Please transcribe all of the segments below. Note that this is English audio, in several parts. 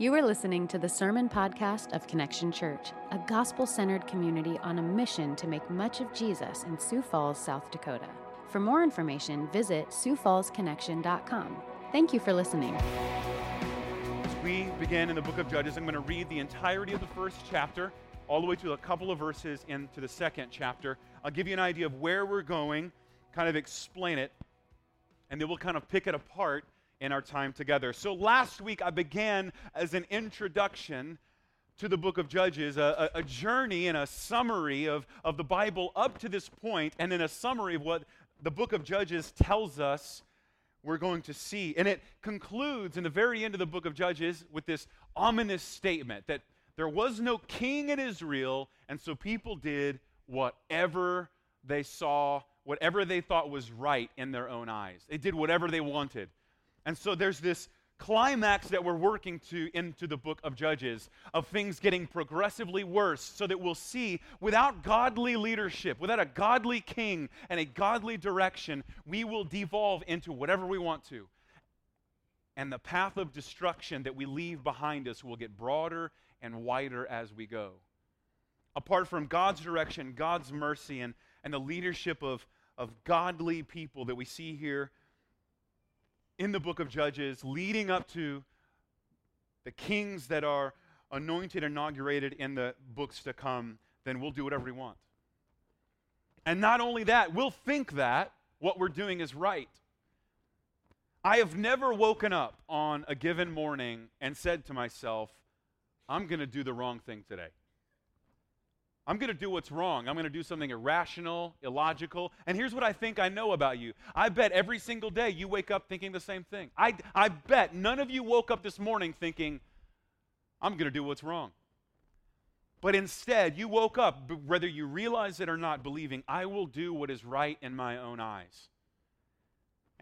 You are listening to the Sermon Podcast of Connection Church, a gospel centered community on a mission to make much of Jesus in Sioux Falls, South Dakota. For more information, visit SiouxFallsConnection.com. Thank you for listening. As we begin in the book of Judges, I'm going to read the entirety of the first chapter, all the way to a couple of verses into the second chapter. I'll give you an idea of where we're going, kind of explain it, and then we'll kind of pick it apart in our time together. So last week I began as an introduction to the book of Judges, a, a, journey and a summary of, of the Bible up to this point, and then a summary of what the book of Judges tells us we're going to see. And it concludes in the very end of the book of Judges with this ominous statement that there was no king in Israel, and so people did whatever they saw, whatever they thought was right in their own eyes. They did whatever they wanted. And so there's this climax that we're working to into the book of Judges of things getting progressively worse so that we'll see without godly leadership, without a godly king and a godly direction, we will devolve into whatever we want to. And the path of destruction that we leave behind us will get broader and wider as we go. Apart from God's direction, God's mercy, and, and the leadership of, of godly people that we see here in the book of Judges leading up to the kings that are anointed, inaugurated in the books to come, then we'll do whatever we want. And not only that, we'll think that what we're doing is right. I have never woken up on a given morning and said to myself, I'm going to do the wrong thing today. I'm going to do what's wrong. I'm going to do something irrational, illogical. And here's what I think I know about you. I bet every single day you wake up thinking the same thing. I, I bet none of you woke up this morning thinking, I'm going to do what's wrong. But instead, you woke up, whether you realize it or not, believing, I will do what is right in my own eyes.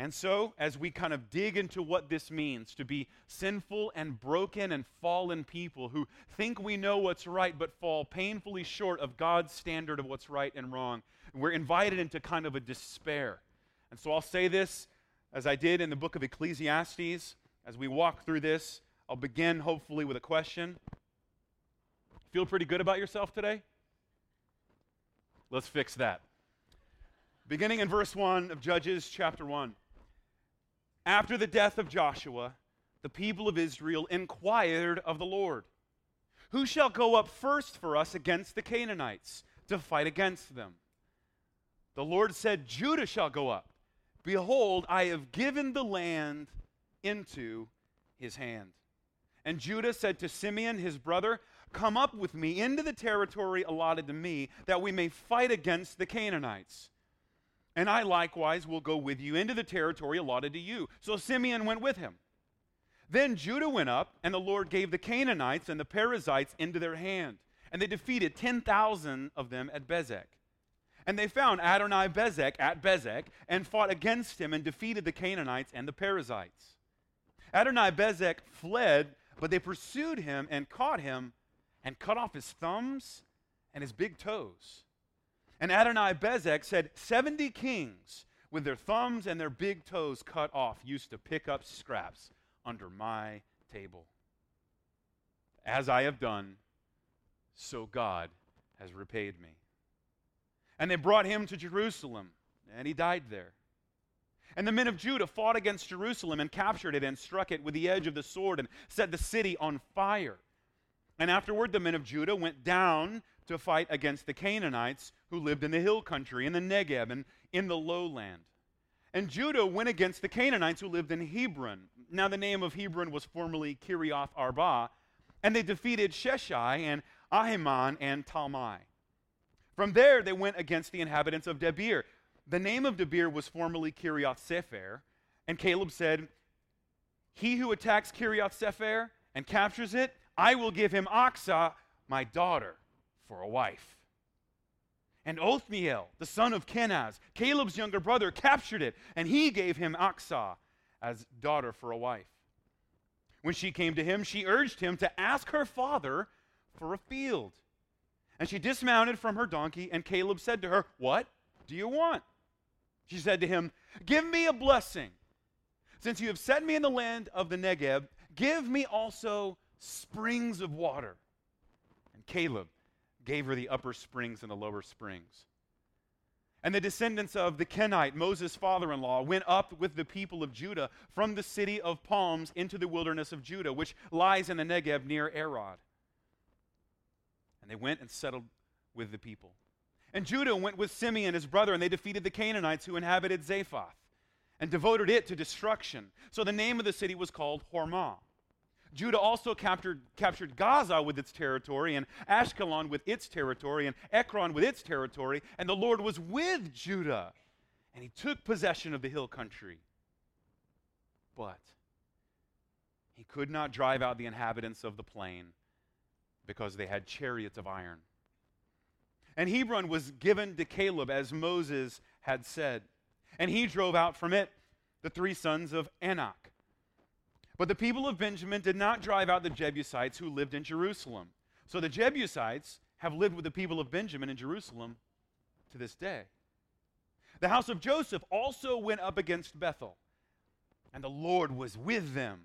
And so, as we kind of dig into what this means to be sinful and broken and fallen people who think we know what's right but fall painfully short of God's standard of what's right and wrong, we're invited into kind of a despair. And so, I'll say this as I did in the book of Ecclesiastes. As we walk through this, I'll begin hopefully with a question. Feel pretty good about yourself today? Let's fix that. Beginning in verse 1 of Judges chapter 1. After the death of Joshua, the people of Israel inquired of the Lord, Who shall go up first for us against the Canaanites to fight against them? The Lord said, Judah shall go up. Behold, I have given the land into his hand. And Judah said to Simeon, his brother, Come up with me into the territory allotted to me, that we may fight against the Canaanites. And I likewise will go with you into the territory allotted to you. So Simeon went with him. Then Judah went up, and the Lord gave the Canaanites and the Perizzites into their hand. And they defeated 10,000 of them at Bezek. And they found Adoni Bezek at Bezek and fought against him and defeated the Canaanites and the Perizzites. Adoni Bezek fled, but they pursued him and caught him and cut off his thumbs and his big toes. And Adoni Bezek said, 70 kings with their thumbs and their big toes cut off used to pick up scraps under my table. As I have done, so God has repaid me. And they brought him to Jerusalem, and he died there. And the men of Judah fought against Jerusalem and captured it and struck it with the edge of the sword and set the city on fire. And afterward, the men of Judah went down to fight against the Canaanites who lived in the hill country, in the Negeb, and in the lowland. And Judah went against the Canaanites who lived in Hebron. Now, the name of Hebron was formerly Kiriath Arba, and they defeated Sheshai and Ahiman and Talmai. From there, they went against the inhabitants of Debir. The name of Debir was formerly Kiriath Sefer, and Caleb said, He who attacks Kiriath Sefer and captures it, I will give him Achsah, my daughter for a wife. And Othniel, the son of Kenaz, Caleb's younger brother, captured it, and he gave him Achsah as daughter for a wife. When she came to him, she urged him to ask her father for a field. And she dismounted from her donkey, and Caleb said to her, What do you want? She said to him, Give me a blessing. Since you have set me in the land of the Negeb, give me also springs of water. And Caleb gave her the upper springs and the lower springs. And the descendants of the Kenite, Moses' father in law, went up with the people of Judah from the city of palms into the wilderness of Judah, which lies in the Negev near Arad. And they went and settled with the people. And Judah went with Simeon, his brother, and they defeated the Canaanites who inhabited Zephath and devoted it to destruction. So the name of the city was called Hormah. Judah also captured, captured Gaza with its territory, and Ashkelon with its territory, and Ekron with its territory, and the Lord was with Judah, and he took possession of the hill country. But he could not drive out the inhabitants of the plain because they had chariots of iron. And Hebron was given to Caleb as Moses had said, and he drove out from it the three sons of Anak. But the people of Benjamin did not drive out the Jebusites who lived in Jerusalem. So the Jebusites have lived with the people of Benjamin in Jerusalem to this day. The house of Joseph also went up against Bethel, and the Lord was with them.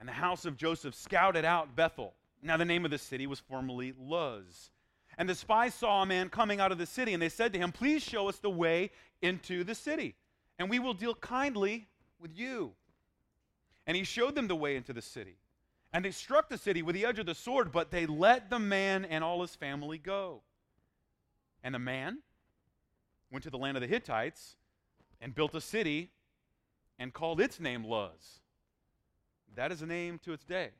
And the house of Joseph scouted out Bethel. Now, the name of the city was formerly Luz. And the spies saw a man coming out of the city, and they said to him, Please show us the way into the city, and we will deal kindly with you. And he showed them the way into the city. And they struck the city with the edge of the sword, but they let the man and all his family go. And the man went to the land of the Hittites and built a city and called its name Luz. That is a name to its day.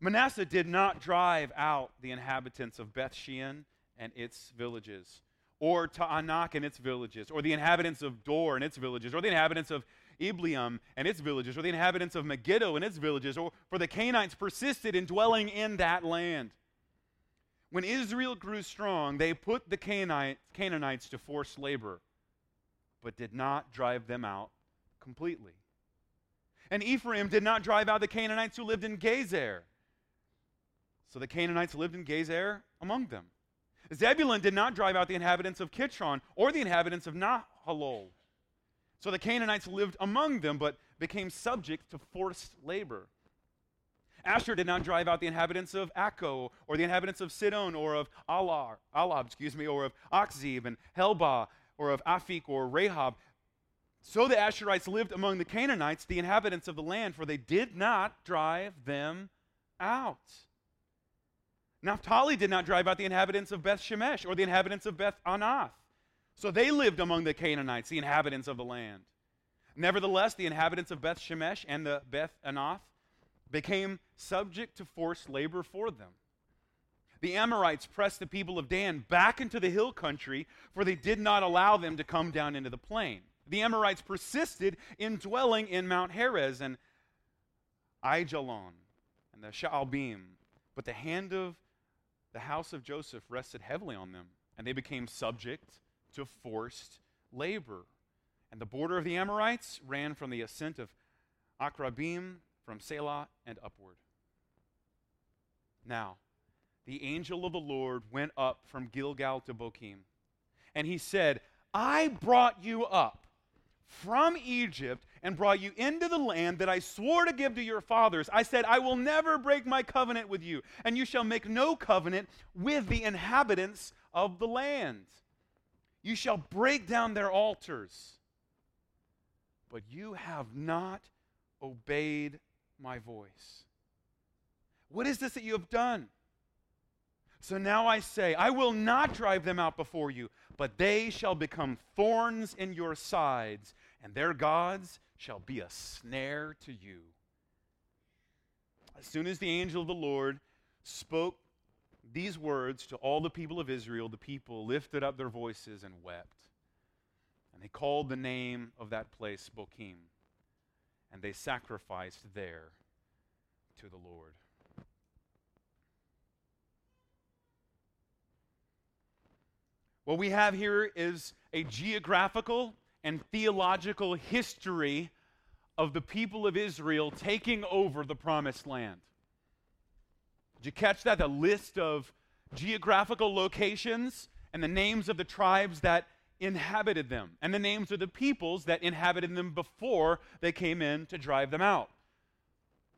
Manasseh did not drive out the inhabitants of Beth Shean and its villages, or Taanach and its villages, or the inhabitants of Dor and its villages, or the inhabitants of Ibleam and its villages, or the inhabitants of Megiddo and its villages, or for the Canaanites persisted in dwelling in that land. When Israel grew strong, they put the Canaanites to forced labor, but did not drive them out completely. And Ephraim did not drive out the Canaanites who lived in Gezer. So the Canaanites lived in Gezer among them. Zebulun did not drive out the inhabitants of Kitron or the inhabitants of Nahalol. So the Canaanites lived among them, but became subject to forced labor. Asher did not drive out the inhabitants of Akko, or the inhabitants of Sidon, or of Alar, Ahlab, excuse me, or of Achzib and Helbah, or of Aphik, or Rehob. So the Asherites lived among the Canaanites, the inhabitants of the land, for they did not drive them out. Naphtali did not drive out the inhabitants of Beth Shemesh, or the inhabitants of Beth Anath. So they lived among the Canaanites, the inhabitants of the land. Nevertheless, the inhabitants of Beth Shemesh and the Beth Anath became subject to forced labor for them. The Amorites pressed the people of Dan back into the hill country, for they did not allow them to come down into the plain. The Amorites persisted in dwelling in Mount Heres and Aijalon and the Shaalbim, but the hand of the house of Joseph rested heavily on them, and they became subject to forced labor. And the border of the Amorites ran from the ascent of Akrabim, from Selah and upward. Now, the angel of the Lord went up from Gilgal to Bochim, and he said, I brought you up from Egypt and brought you into the land that I swore to give to your fathers. I said, I will never break my covenant with you, and you shall make no covenant with the inhabitants of the land. You shall break down their altars. But you have not obeyed my voice. What is this that you have done? So now I say, I will not drive them out before you, but they shall become thorns in your sides, and their gods shall be a snare to you. As soon as the angel of the Lord spoke these words to all the people of Israel, the people lifted up their voices and wept. And they called the name of that place Bochim, and they sacrificed there to the Lord. What we have here is a geographical and theological history of the people of Israel taking over the promised land. Did you catch that? The list of geographical locations and the names of the tribes that inhabited them, and the names of the peoples that inhabited them before they came in to drive them out.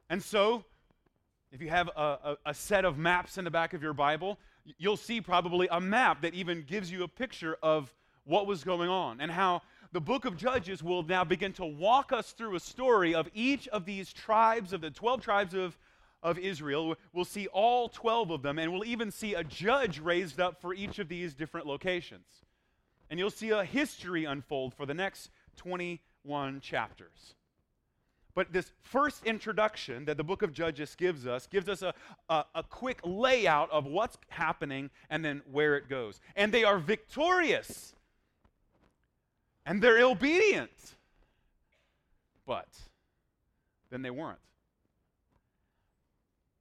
And so, if you have a, a, a, set of maps in the back of your Bible, you'll see probably a map that even gives you a picture of what was going on and how the book of Judges will now begin to walk us through a story of each of these tribes, of the 12 tribes of, of Israel. We'll see all 12 of them, and we'll even see a judge raised up for each of these different locations. And you'll see a history unfold for the next 21 chapters. But this first introduction that the book of Judges gives us gives us a, a, a, quick layout of what's happening and then where it goes. And they are victorious. And they're obedient. But then they weren't.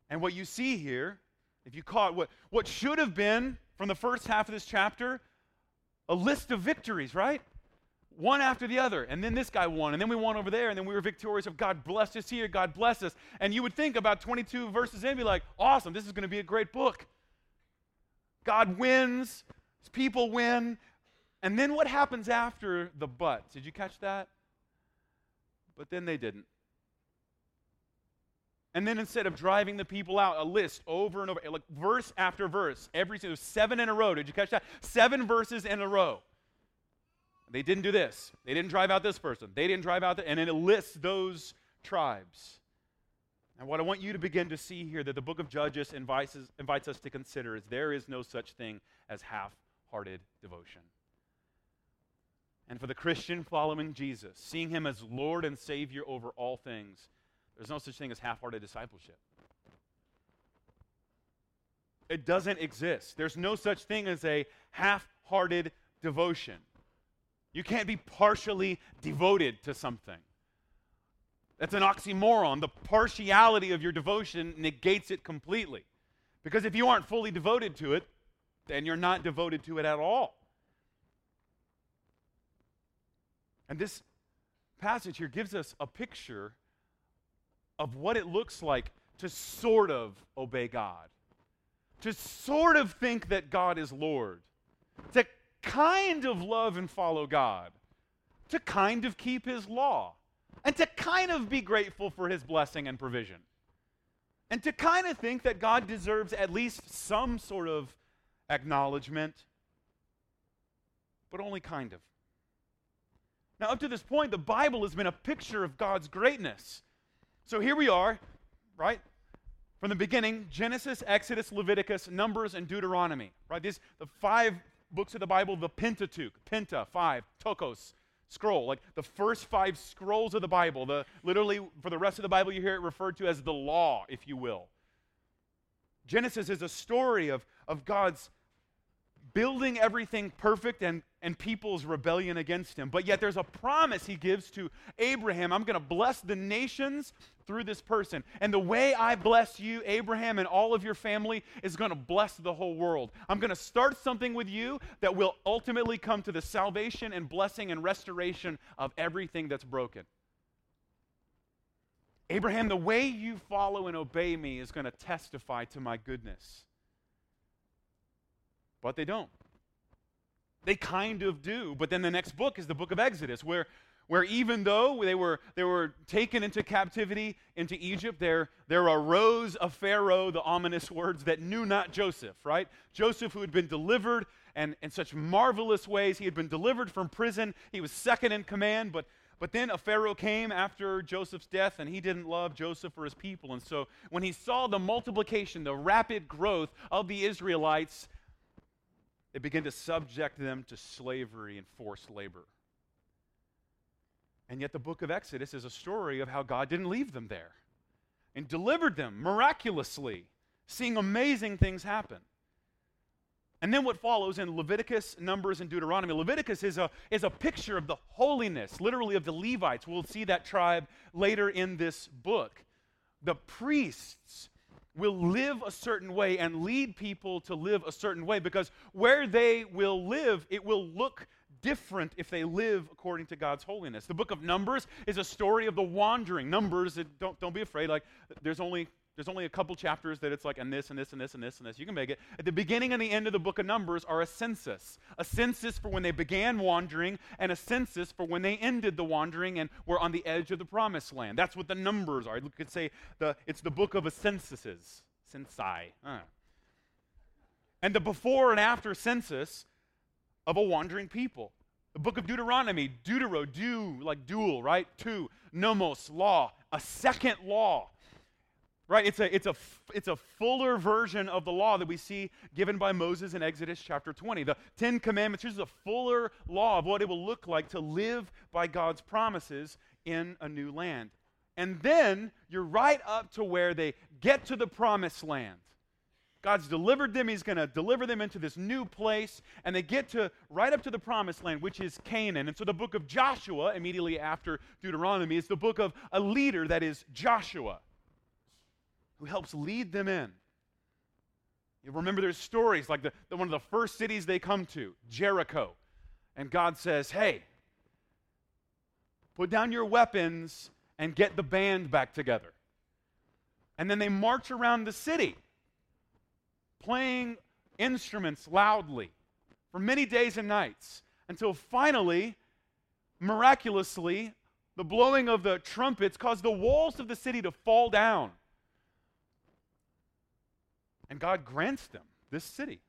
And what you see here, if you caught what, what should have been from the first half of this chapter, a list of victories, right? one after the other. And then this guy won, and then we won over there, and then we were victorious of God blessed us here, God bless us. And you would think about 22 verses in, be like, awesome, this is going to be a great book. God wins, people win. And then what happens after the but? Did you catch that? But then they didn't. And then instead of driving the people out, a list over and over, like verse after verse, every seven in a row. Did you catch that? Seven verses in a row. They didn't do this. They didn't drive out this person. They didn't drive out that. And then it lists those tribes. And what I want you to begin to see here that the book of Judges invites, invites us to consider is there is no such thing as half hearted devotion. And for the Christian following Jesus, seeing him as Lord and Savior over all things, there's no such thing as half hearted discipleship. It doesn't exist. There's no such thing as a half hearted devotion. You can't be partially devoted to something. That's an oxymoron. The partiality of your devotion negates it completely. Because if you aren't fully devoted to it, then you're not devoted to it at all. And this passage here gives us a picture of what it looks like to sort of obey God, to sort of think that God is Lord, to kind of love and follow God, to kind of keep His law, and to kind of be grateful for His blessing and provision, and to kind of think that God deserves at least some sort of acknowledgement, but only kind of. Now, up to this point, the Bible has been a picture of God's greatness. So here we are, right? From the beginning, Genesis, Exodus, Leviticus, Numbers, and Deuteronomy, right? These the five books of the Bible, the Pentateuch, Penta, five, teuchos, scroll, like the first five scrolls of the Bible. The literally for the rest of the Bible, you hear it referred to as the law, if you will. Genesis is a story of, of God's building everything perfect and, and people's rebellion against him. But yet there's a promise he gives to Abraham I'm going to bless the nations through this person. And the way I bless you, Abraham, and all of your family is going to bless the whole world. I'm going to start something with you that will ultimately come to the salvation and blessing and restoration of everything that's broken. Abraham, the way you follow and obey me is going to testify to my goodness. But they don't. They kind of do. But then the next book is the book of Exodus, where where even though they were, they were taken into captivity into Egypt, there, there arose a Pharaoh, the ominous words, that knew not Joseph, right? Joseph, who had been delivered and in such marvelous ways, he had been delivered from prison. He was second in command, but, but then a Pharaoh came after Joseph's death, and he didn't love Joseph or his people. And so when he saw the multiplication, the rapid growth of the Israelites, it began to subject them to slavery and forced labor. And yet, the book of Exodus is a story of how God didn't leave them there and delivered them miraculously, seeing amazing things happen. And then what follows in Leviticus, Numbers, and Deuteronomy. Leviticus is a, is a picture of the holiness, literally, of the Levites. We'll see that tribe later in this book. The priests will live a certain way and lead people to live a certain way because where they will live, it will look different if they live according to God's holiness. The book of Numbers is a story of the wandering. Numbers, don't, don't be afraid. Like, there's only there's only a couple chapters that it's like, and this, and this, and this, and this, and this. You can make it. At the beginning and the end of the book of Numbers are a census a census for when they began wandering, and a census for when they ended the wandering and were on the edge of the promised land. That's what the numbers are. You could say the, it's the book of a censuses. Censi. Uh. And the before and after census of a wandering people. The book of Deuteronomy, Deutero, do, like dual, right? Two, nomos, law, a second law Right? It's a, it's, a, it's a fuller version of the law that we see given by Moses in Exodus chapter 20. The Ten Commandments, here's a fuller law of what it will look like to live by God's promises in a new land. And then you're right up to where they get to the promised land. God's delivered them. He's going to deliver them into this new place. And they get to right up to the promised land, which is Canaan. And so the book of Joshua, immediately after Deuteronomy, is the book of a leader that is Joshua who helps lead them in. You remember there's stories like the, the, one of the first cities they come to, Jericho. And God says, hey, put down your weapons and get the band back together. And then they march around the city playing instruments loudly for many days and nights until finally, miraculously, the blowing of the trumpets caused the walls of the city to fall down and God grants them this city.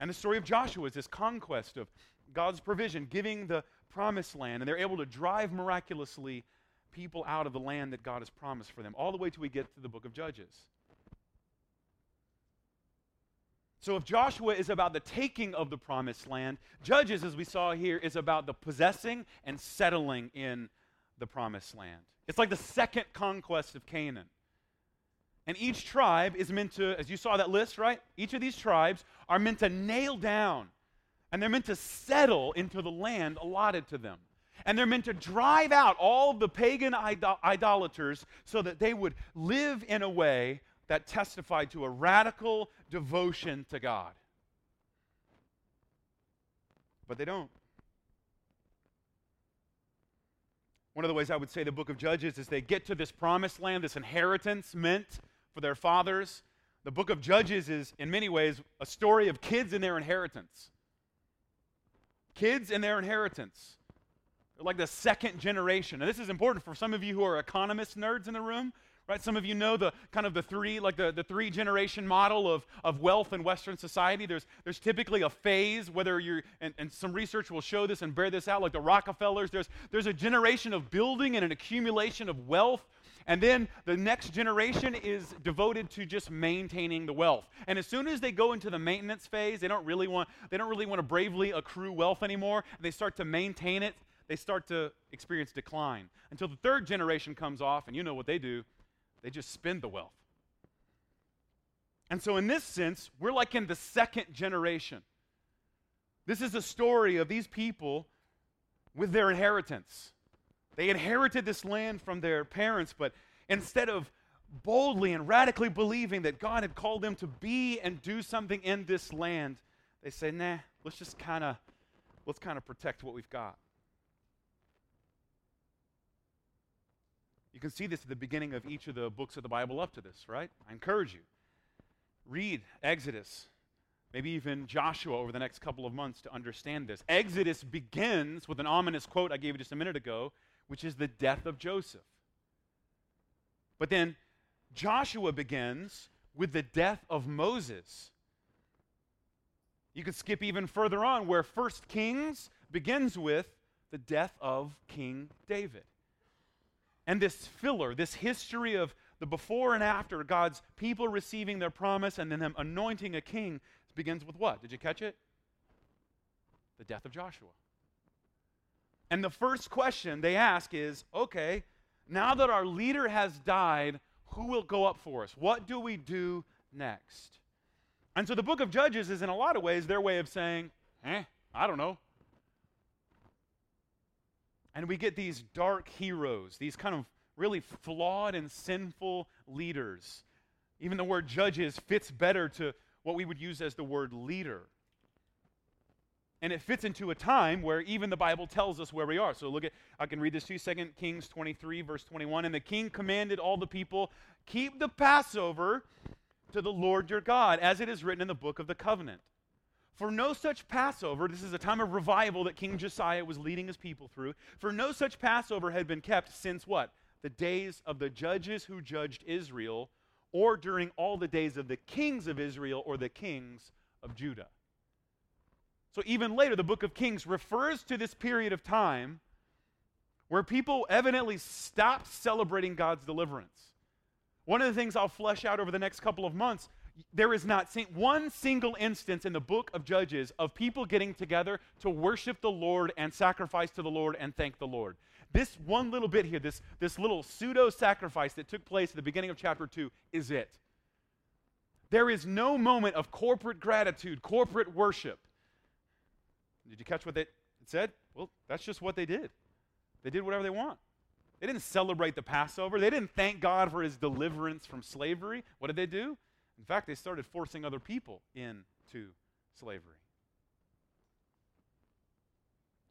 And the story of Joshua is this conquest of God's provision, giving the promised land, and they're able to drive miraculously people out of the land that God has promised for them, all the way till we get to the book of Judges. So, if Joshua is about the taking of the promised land, Judges, as we saw here, is about the possessing and settling in the promised land. It's like the second conquest of Canaan. And each tribe is meant to, as you saw that list, right? Each of these tribes are meant to nail down and they're meant to settle into the land allotted to them. And they're meant to drive out all the pagan idol- idolaters so that they would live in a way that testified to a radical devotion to God. But they don't. One of the ways I would say the book of Judges is they get to this promised land, this inheritance meant for their fathers. The book of Judges is, in many ways, a story of kids and their inheritance. Kids and their inheritance. They're like the second generation. And this is important for some of you who are economist nerds in the room. Right? Some of you know the kind of the three, like the, the three generation model of, of wealth in Western society. There's, there's typically a phase, whether you're, and, and some research will show this and bear this out, like the Rockefellers. There's, there's a generation of building and an accumulation of wealth and then the next generation is devoted to just maintaining the wealth. And as soon as they go into the maintenance phase, they don't really want they don't really want to bravely accrue wealth anymore. They start to maintain it. They start to experience decline until the third generation comes off and you know what they do? They just spend the wealth. And so in this sense, we're like in the second generation. This is a story of these people with their inheritance. They inherited this land from their parents, but instead of boldly and radically believing that God had called them to be and do something in this land, they say, nah, let's just kind of let's kind of protect what we've got. You can see this at the beginning of each of the books of the Bible up to this, right? I encourage you. Read Exodus, maybe even Joshua over the next couple of months to understand this. Exodus begins with an ominous quote I gave you just a minute ago which is the death of Joseph. But then Joshua begins with the death of Moses. You could skip even further on where First Kings begins with the death of King David. And this filler, this history of the before and after God's people receiving their promise and then them anointing a king begins with what? Did you catch it? The death of Joshua. And the first question they ask is okay, now that our leader has died, who will go up for us? What do we do next? And so the book of Judges is, in a lot of ways, their way of saying, eh, I don't know. And we get these dark heroes, these kind of really flawed and sinful leaders. Even the word judges fits better to what we would use as the word leader. And it fits into a time where even the Bible tells us where we are. So look at, I can read this to you, 2 Kings 23, verse 21. And the king commanded all the people, keep the Passover to the Lord your God, as it is written in the book of the covenant. For no such Passover, this is a time of revival that King Josiah was leading his people through. For no such Passover had been kept since what? The days of the judges who judged Israel, or during all the days of the kings of Israel or the kings of Judah. So even later, the book of Kings refers to this period of time where people evidently stopped celebrating God's deliverance. One of the things I'll flesh out over the next couple of months there is not one single instance in the book of Judges of people getting together to worship the Lord and sacrifice to the Lord and thank the Lord. This one little bit here, this, this little pseudo sacrifice that took place at the beginning of chapter 2, is it. There is no moment of corporate gratitude, corporate worship. Did you catch what they said? Well, that's just what they did. They did whatever they want. They didn't celebrate the Passover. They didn't thank God for his deliverance from slavery. What did they do? In fact, they started forcing other people into slavery.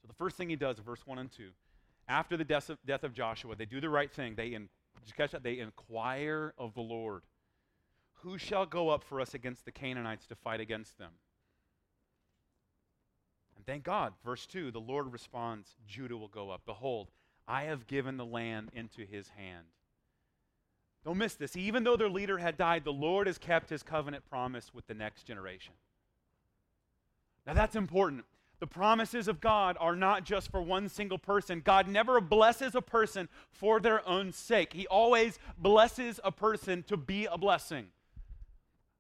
So the first thing he does verse 1 and 2, after the death of, death of Joshua, they do the right thing. They, in, Did you catch that? they inquire of the Lord. Who shall go up for us against the Canaanites to fight against them? Thank God, verse 2, the Lord responds, Judah will go up. Behold, I have given the land into his hand. Don't miss this. Even though their leader had died, the Lord has kept his covenant promise with the next generation. Now that's important. The promises of God are not just for one single person. God never blesses a person for their own sake, He always blesses a person to be a blessing.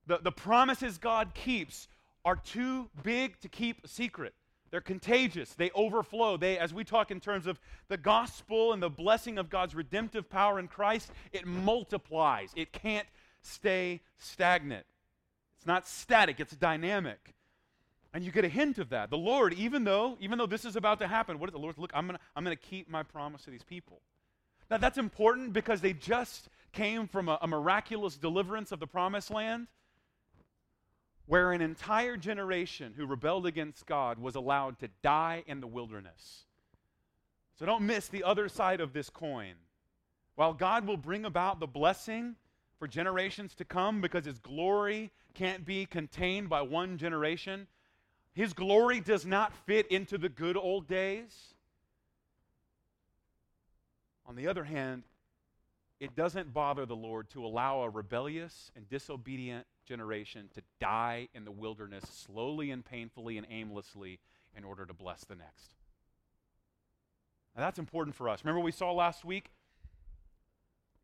The, the promises God keeps are too big to keep secret. They're contagious. They overflow. They, as we talk in terms of the gospel and the blessing of God's redemptive power in Christ, it multiplies. It can't stay stagnant. It's not static, it's dynamic. And you get a hint of that. The Lord, even though, even though this is about to happen, what is the Lord? Look, I'm gonna, I'm gonna keep my promise to these people. Now that's important because they just came from a, a miraculous deliverance of the promised land where an entire generation who rebelled against God was allowed to die in the wilderness. So don't miss the other side of this coin. While God will bring about the blessing for generations to come because his glory can't be contained by one generation, his glory does not fit into the good old days. On the other hand, it doesn't bother the Lord to allow a rebellious and disobedient generation to die in the wilderness slowly and painfully and aimlessly in order to bless the next. Now that's important for us. Remember we saw last week?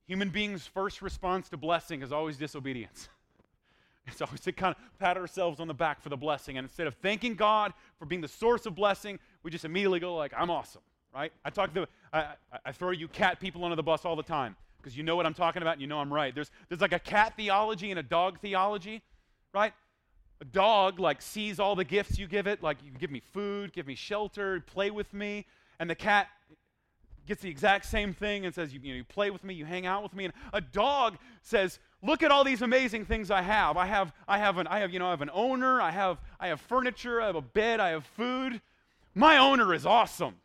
Human beings' first response to blessing is always disobedience. It's always to kind of pat ourselves on the back for the blessing. And instead of thanking God for being the source of blessing, we just immediately go like, I'm awesome, right? I talk to, I, I throw you cat people under the bus all the time because you know what I'm talking about and you know I'm right. There's, there's like a cat theology and a dog theology, right? A dog like sees all the gifts you give it, like you give me food, give me shelter, play with me, and the cat gets the exact same thing and says, you, you, know, you play with me, you hang out with me. And a dog says, look at all these amazing things I have. I have, I have an, I have, you know, I have an owner, I have, I have furniture, I have a bed, I have food. My owner is awesome.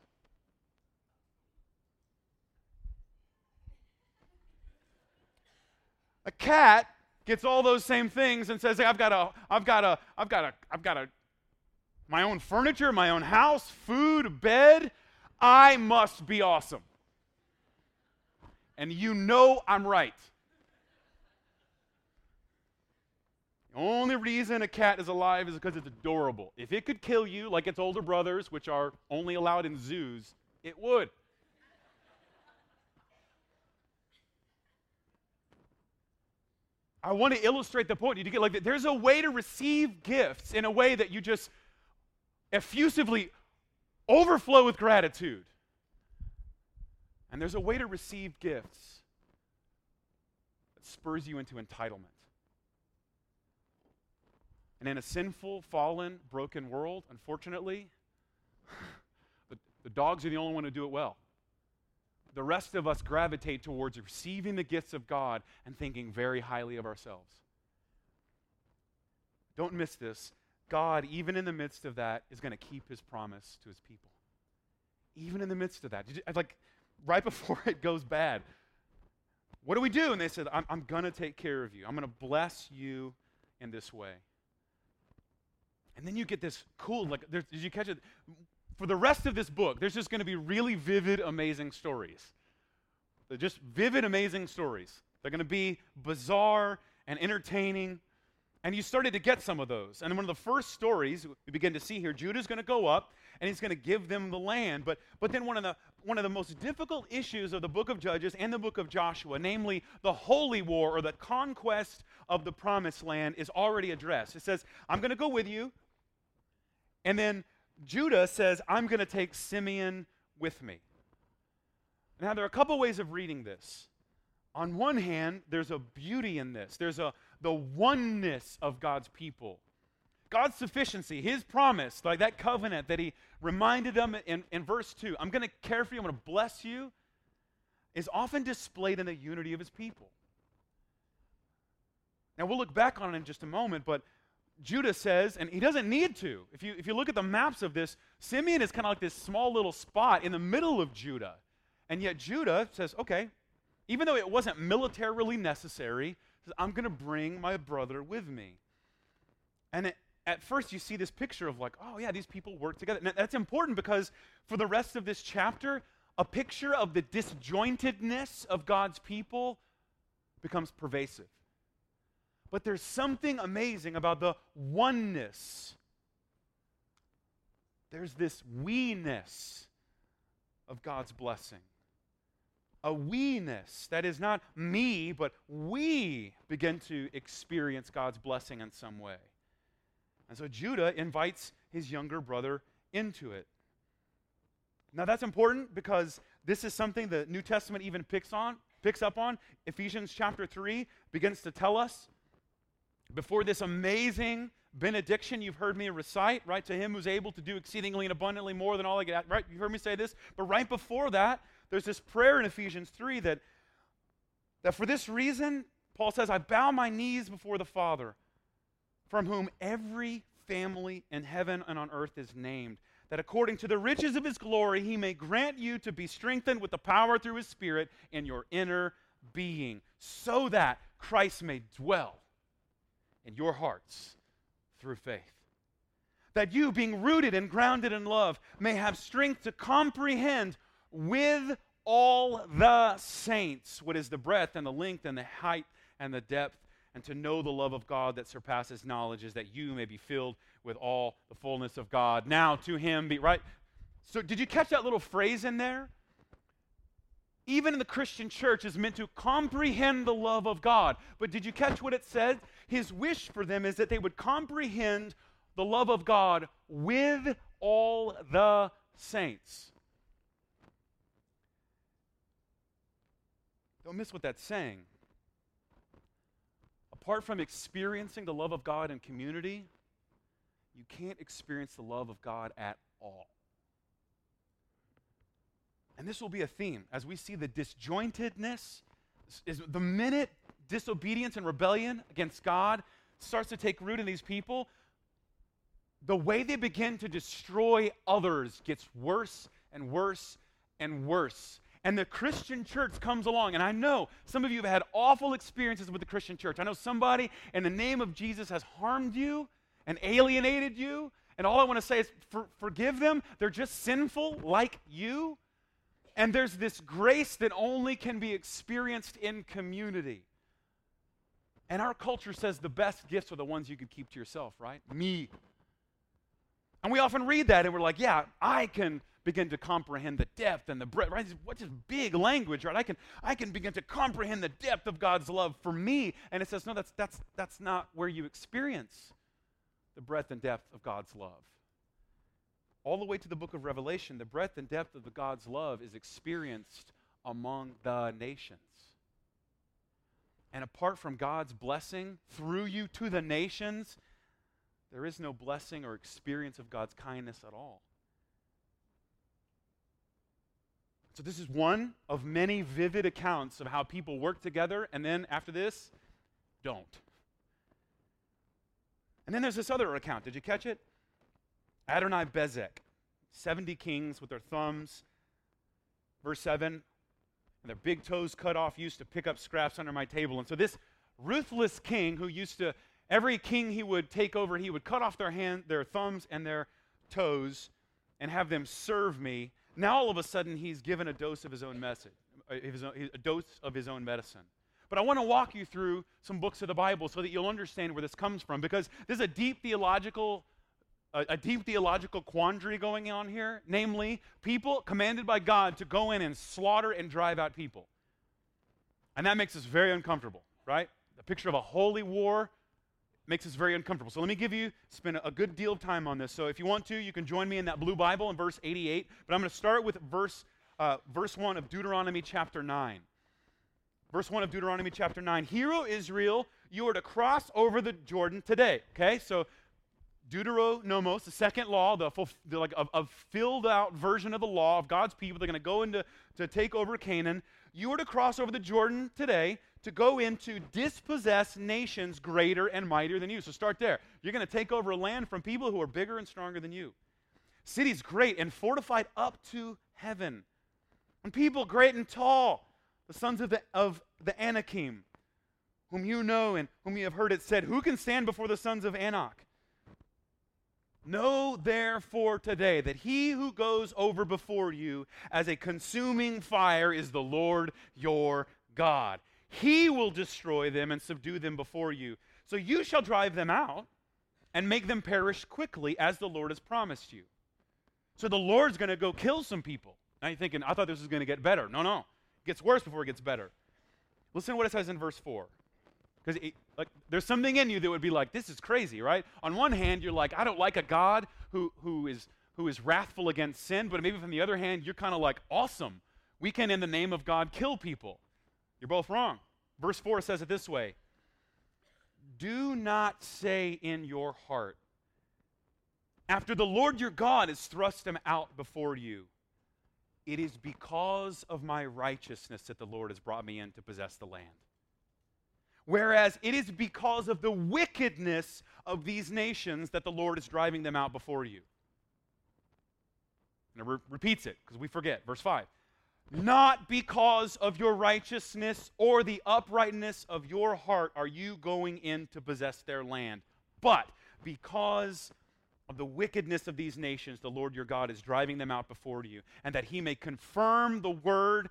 A cat gets all those same things and says, hey, I've got a, I've got a, I've got a, I've got a, my own furniture, my own house, food, bed. I must be awesome. And you know I'm right. The only reason a cat is alive is because it's adorable. If it could kill you like its older brothers, which are only allowed in zoos, it would. I want to illustrate the point. You get like. There's a way to receive gifts in a way that you just effusively overflow with gratitude. And there's a way to receive gifts that spurs you into entitlement. And in a sinful, fallen, broken world, unfortunately, the, the dogs are the only one who do it well the rest of us gravitate towards receiving the gifts of God and thinking very highly of ourselves. Don't miss this. God, even in the midst of that, is going to keep his promise to his people. Even in the midst of that. You, like, right before it goes bad, what do we do? And they said, I'm, I'm going to take care of you. I'm going to bless you in this way. And then you get this cool, like, did you catch it? For the rest of this book, there's just going to be really vivid, amazing stories. They're just vivid, amazing stories. They're going to be bizarre and entertaining. And you started to get some of those. And one of the first stories we begin to see here, Judah's going to go up and he's going to give them the land. But, but then one of, the, one of the most difficult issues of the book of Judges and the book of Joshua, namely the holy war or the conquest of the promised land, is already addressed. It says, I'm going to go with you. And then Judah says, I'm going to take Simeon with me. Now, there are a couple ways of reading this. On one hand, there's a beauty in this. There's a the oneness of God's people. God's sufficiency, his promise, like that covenant that he reminded them in, in verse 2, I'm going to care for you, I'm going to bless you, is often displayed in the unity of his people. Now, we'll look back on it in just a moment, but Judah says, and he doesn't need to. If you, if you look at the maps of this, Simeon is kind of like this small little spot in the middle of Judah. And yet Judah says, okay, even though it wasn't militarily necessary, says, I'm going to bring my brother with me. And it, at first you see this picture of like, oh yeah, these people work together. That's important because for the rest of this chapter, a picture of the disjointedness of God's people becomes pervasive. But there's something amazing about the oneness. There's this we-ness of God's blessing. A we-ness that is not me, but we begin to experience God's blessing in some way. And so Judah invites his younger brother into it. Now that's important because this is something the New Testament even picks on, picks up on. Ephesians chapter 3 begins to tell us before this amazing benediction you've heard me recite, right? To him who's able to do exceedingly and abundantly more than all I get, right? You've heard me say this. But right before that, there's this prayer in Ephesians 3 that, that for this reason, Paul says, I bow my knees before the Father, from whom every family in heaven and on earth is named, that according to the riches of his glory, he may grant you to be strengthened with the power through his Spirit in your inner being, so that Christ may dwell in your hearts through faith. That you, being rooted and grounded in love, may have strength to comprehend with all the saints what is the breadth and the length and the height and the depth, and to know the love of God that surpasses knowledge, is that you may be filled with all the fullness of God. Now to him be, right? So, did you catch that little phrase in there? Even in the Christian church, is meant to comprehend the love of God. But did you catch what it said? His wish for them is that they would comprehend the love of God with all the saints. Don't miss what that's saying. Apart from experiencing the love of God in community, you can't experience the love of God at all. And this will be a theme as we see the disjointedness. Is the minute disobedience and rebellion against God starts to take root in these people, the way they begin to destroy others gets worse and worse and worse. And the Christian church comes along. And I know some of you have had awful experiences with the Christian church. I know somebody in the name of Jesus has harmed you and alienated you. And all I want to say is for, forgive them. They're just sinful like you. And there's this grace that only can be experienced in community. And our culture says the best gifts are the ones you can keep to yourself, right? Me. And we often read that and we're like, yeah, I can begin to comprehend the depth and the breadth, right? What's this big language, right? I can, I can begin to comprehend the depth of God's love for me. And it says, no, that's, that's, that's not where you experience the breadth and depth of God's love all the way to the book of Revelation, the breadth and depth of the God's love is experienced among the nations. And apart from God's blessing through you to the nations, there is no blessing or experience of God's kindness at all. So, this is one of many vivid accounts of how people work together and then after this, don't. And then there's this other account. Did you catch it? Adoni Bezek, 70 kings with their thumbs. Verse 7, and their big toes cut off, used to pick up scraps under my table. And so this ruthless king who used to, every king he would take over, he would cut off their hand, their thumbs and their toes and have them serve me. Now all of a sudden he's given a dose of his own message, uh, a dose of his own medicine. But I want to walk you through some books of the Bible so that you'll understand where this comes from because there's a deep theological a, a, deep theological quandary going on here, namely, people commanded by God to go in and slaughter and drive out people. And that makes us very uncomfortable, right? The picture of a holy war makes us very uncomfortable. So let me give you, spend a good deal of time on this. So if you want to, you can join me in that blue Bible in verse 88. But I'm going to start with verse, uh, verse 1 of Deuteronomy chapter 9. Verse 1 of Deuteronomy chapter 9. Hear, O Israel, you are to cross over the Jordan today. Okay, so Deuteronomos, the second law, the, the like a, a, filled out version of the law of God's people. They're going to go into to take over Canaan. You are to cross over the Jordan today to go into dispossess nations greater and mightier than you. So start there. You're going to take over land from people who are bigger and stronger than you. Cities great and fortified up to heaven. And people great and tall the sons of the, of the Anakim, whom you know and whom you have heard it said, Who can stand before the sons of Anak? Know therefore today that he who goes over before you as a consuming fire is the Lord your God. He will destroy them and subdue them before you. So you shall drive them out and make them perish quickly as the Lord has promised you. So the Lord's going to go kill some people. Now you're thinking, I thought this was going to get better. No, no. It gets worse before it gets better. Listen to what it says in verse 4. Because like, there's something in you that would be like, this is crazy, right? On one hand, you're like, I don't like a God who, who, is, who is wrathful against sin, but maybe from the other hand, you're kind of like, awesome. We can, in the name of God, kill people. You're both wrong. Verse 4 says it this way Do not say in your heart, after the Lord your God has thrust them out before you, it is because of my righteousness that the Lord has brought me in to possess the land. Whereas it is because of the wickedness of these nations that the Lord is driving them out before you. And it re- repeats it because we forget. Verse 5. Not because of your righteousness or the uprightness of your heart are you going in to possess their land, but because of the wickedness of these nations, the Lord your God is driving them out before you, and that he may confirm the word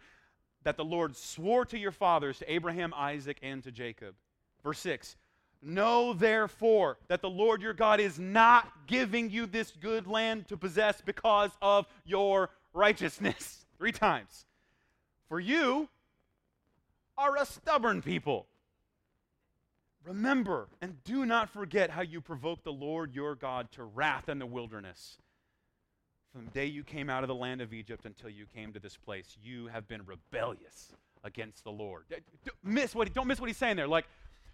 that the Lord swore to your fathers, to Abraham, Isaac, and to Jacob. Verse 6 Know therefore that the Lord your God is not giving you this good land to possess because of your righteousness. Three times. For you are a stubborn people. Remember and do not forget how you provoked the Lord your God to wrath in the wilderness. From the day you came out of the land of Egypt until you came to this place, you have been rebellious against the Lord. Don't miss what, don't miss what he's saying there. Like,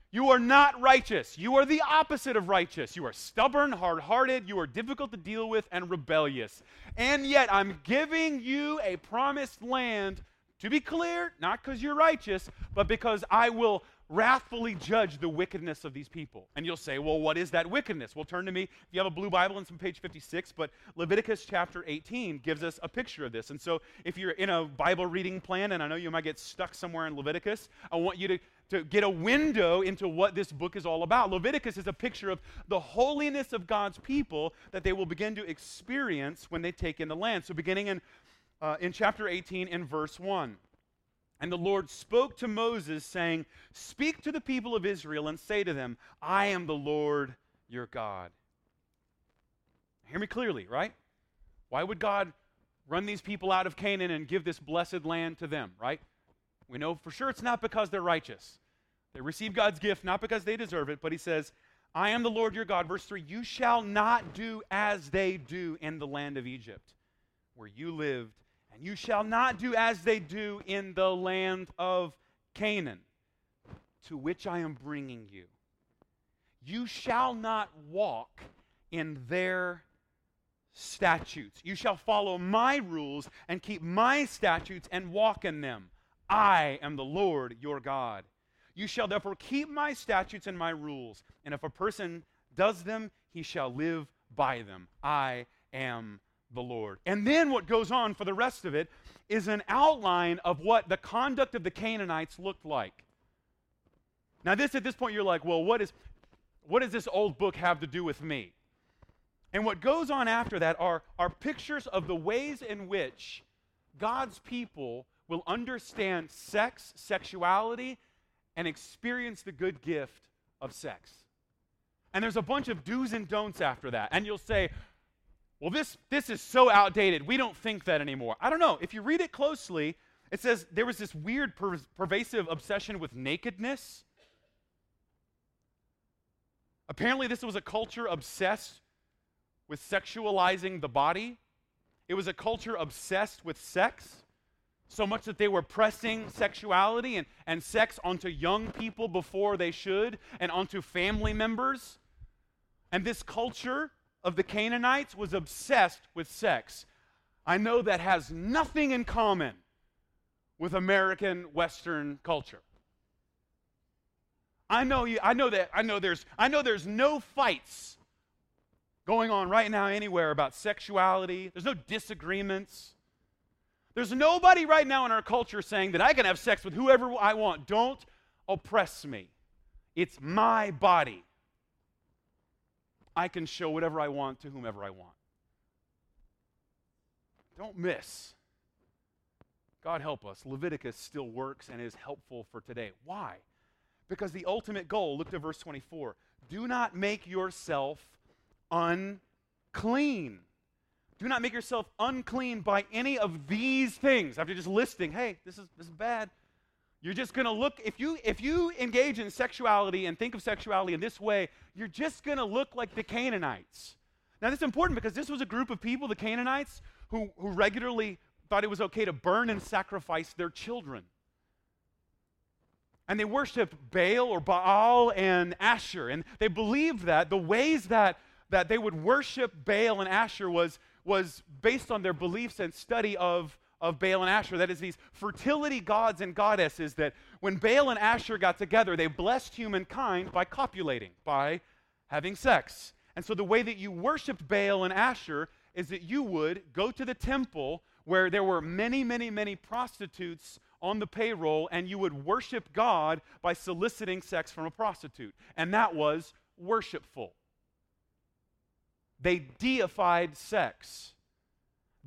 you are not righteous. You are the opposite of righteous. You are stubborn, hard hearted, you are difficult to deal with, and rebellious. And yet, I'm giving you a promised land, to be clear, not because you're righteous, but because I will wrathfully judge the wickedness of these people. And you'll say, well, what is that wickedness? Well, turn to me if you have a blue Bible and some page 56, but Leviticus chapter 18 gives us a picture of this. And so if you're in a Bible reading plan, and I know you might get stuck somewhere in Leviticus, I want you to, to get a window into what this book is all about. Leviticus is a picture of the holiness of God's people that they will begin to experience when they take in the land. So beginning in, uh, in chapter 18 in verse 1. And the Lord spoke to Moses, saying, Speak to the people of Israel and say to them, I am the Lord your God. Hear me clearly, right? Why would God run these people out of Canaan and give this blessed land to them, right? We know for sure it's not because they're righteous. They receive God's gift not because they deserve it, but he says, I am the Lord your God. Verse 3 You shall not do as they do in the land of Egypt, where you lived and you shall not do as they do in the land of Canaan, to which I am bringing you. You shall not walk in their statutes. You shall follow my rules and keep my statutes and walk in them. I am the Lord your God. You shall therefore keep my statutes and my rules. And if a person does them, he shall live by them. I am the Lord. And then what goes on for the rest of it is an outline of what the conduct of the Canaanites looked like. Now, this at this point, you're like, well, what, is, what does this old book have to do with me? And what goes on after that are, are pictures of the ways in which God's people will understand sex, sexuality, and experience the good gift of sex. And there's a bunch of do's and don'ts after that. And you'll say, well, this, this is so outdated. We don't think that anymore. I don't know. If you read it closely, it says there was this weird, per- pervasive obsession with nakedness. Apparently, this was a culture obsessed with sexualizing the body. It was a culture obsessed with sex, so much that they were pressing sexuality and, and sex onto young people before they should, and onto family members. And this culture of the Canaanites was obsessed with sex. I know that has nothing in common with American Western culture. I know you, I know that I know there's I know there's no fights going on right now anywhere about sexuality. There's no disagreements. There's nobody right now in our culture saying that I can have sex with whoever I want. Don't oppress me. It's my body. I can show whatever I want to whomever I want. Don't miss. God help us. Leviticus still works and is helpful for today. Why? Because the ultimate goal, look to verse 24. Do not make yourself unclean. Do not make yourself unclean by any of these things. After just listing, hey, this is, this is bad. You're just going to look, if you, if you engage in sexuality and think of sexuality in this way, you're just going to look like the Canaanites. Now, this is important because this was a group of people, the Canaanites, who, who regularly thought it was okay to burn and sacrifice their children. And they worshiped Baal or Baal and Asher. And they believed that the ways that that they would worship Baal and Asher was, was based on their beliefs and study of, of Baal and Asher. That is, these fertility gods and goddesses that when Baal and Asher got together, they blessed humankind by copulating, by having sex. And so the way that you worshiped Baal and Asher is that you would go to the temple where there were many, many, many prostitutes on the payroll, and you would worship God by soliciting sex from a prostitute. And that was worshipful. They deified sex.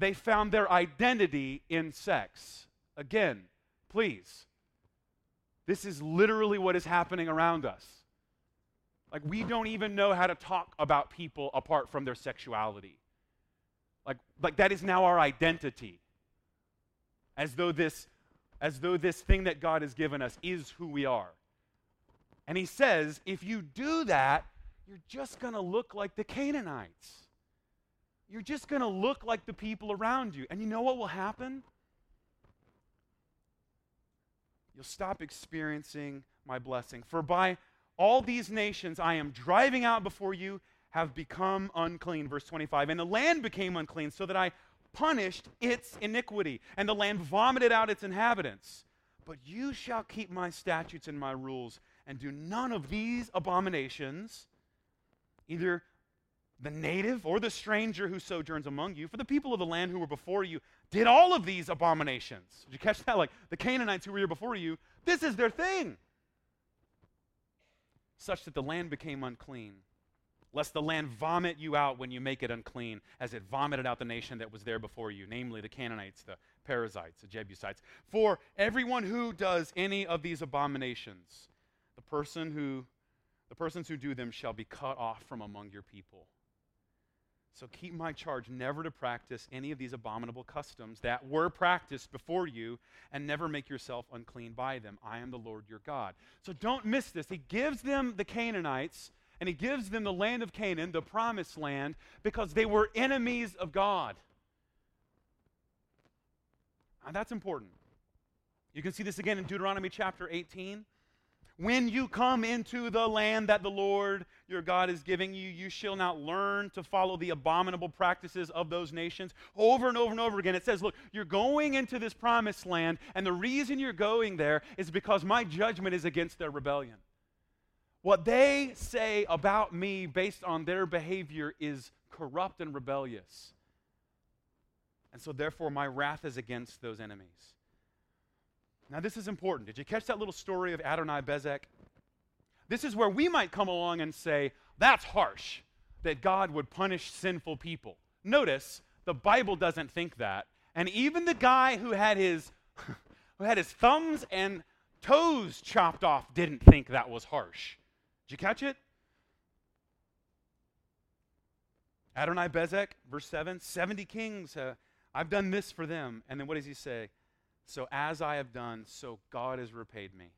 They found their identity in sex. Again, please, this is literally what is happening around us. Like, we don't even know how to talk about people apart from their sexuality. Like, like that is now our identity. As though this, as though this thing that God has given us is who we are. And he says, if you do that, you're just going to look like the Canaanites. You're just going to look like the people around you. And you know what will happen? You'll stop experiencing my blessing. For by all these nations I am driving out before you have become unclean. Verse 25. And the land became unclean, so that I punished its iniquity, and the land vomited out its inhabitants. But you shall keep my statutes and my rules, and do none of these abominations either the native or the stranger who sojourns among you, for the people of the land who were before you did all of these abominations. Did you catch that? Like the Canaanites who were here before you, this is their thing. Such that the land became unclean, lest the land vomit you out when you make it unclean, as it vomited out the nation that was there before you, namely the Canaanites, the Perizzites, the Jebusites. For everyone who does any of these abominations, the person who the persons who do them shall be cut off from among your people. So keep my charge never to practice any of these abominable customs that were practiced before you, and never make yourself unclean by them. I am the Lord your God. So don't miss this. He gives them the Canaanites, and he gives them the land of Canaan, the promised land, because they were enemies of God. And that's important. You can see this again in Deuteronomy chapter 18. When you come into the land that the Lord your God is giving you, you shall not learn to follow the abominable practices of those nations. Over and over and over again, it says, Look, you're going into this promised land, and the reason you're going there is because my judgment is against their rebellion. What they say about me based on their behavior is corrupt and rebellious. And so, therefore, my wrath is against those enemies. Now, this is important. Did you catch that little story of Adoni Bezek? This is where we might come along and say, that's harsh that God would punish sinful people. Notice, the Bible doesn't think that. And even the guy who had his, who had his thumbs and toes chopped off didn't think that was harsh. Did you catch it? Adoni Bezek, verse 7 70 kings, uh, I've done this for them. And then what does he say? So as I have done, so God has repaid me.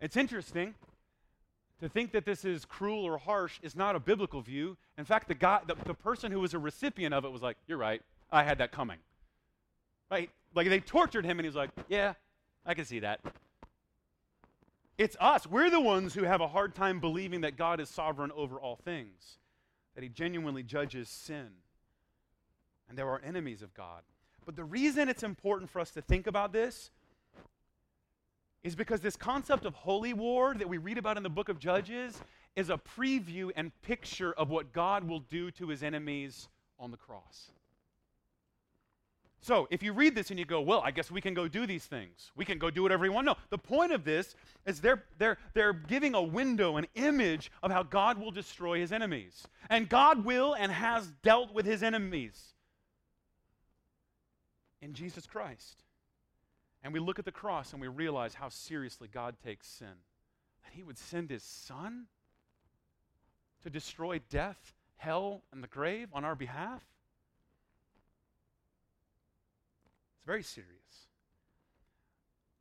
It's interesting to think that this is cruel or harsh is not a biblical view. In fact, the, guy, the, the person who was a recipient of it was like, You're right, I had that coming. Right? Like they tortured him, and he's like, Yeah, I can see that. It's us. We're the ones who have a hard time believing that God is sovereign over all things, that he genuinely judges sin. And there are enemies of God. But the reason it's important for us to think about this is because this concept of holy war that we read about in the book of Judges is a preview and picture of what God will do to his enemies on the cross. So, if you read this and you go, well, I guess we can go do these things. We can go do whatever we want. No, the point of this is they're, they're, they're giving a window, an image of how God will destroy his enemies. And God will and has dealt with his enemies in Jesus Christ. And we look at the cross and we realize how seriously God takes sin. That He would send His Son to destroy death, hell, and the grave on our behalf. It's very serious.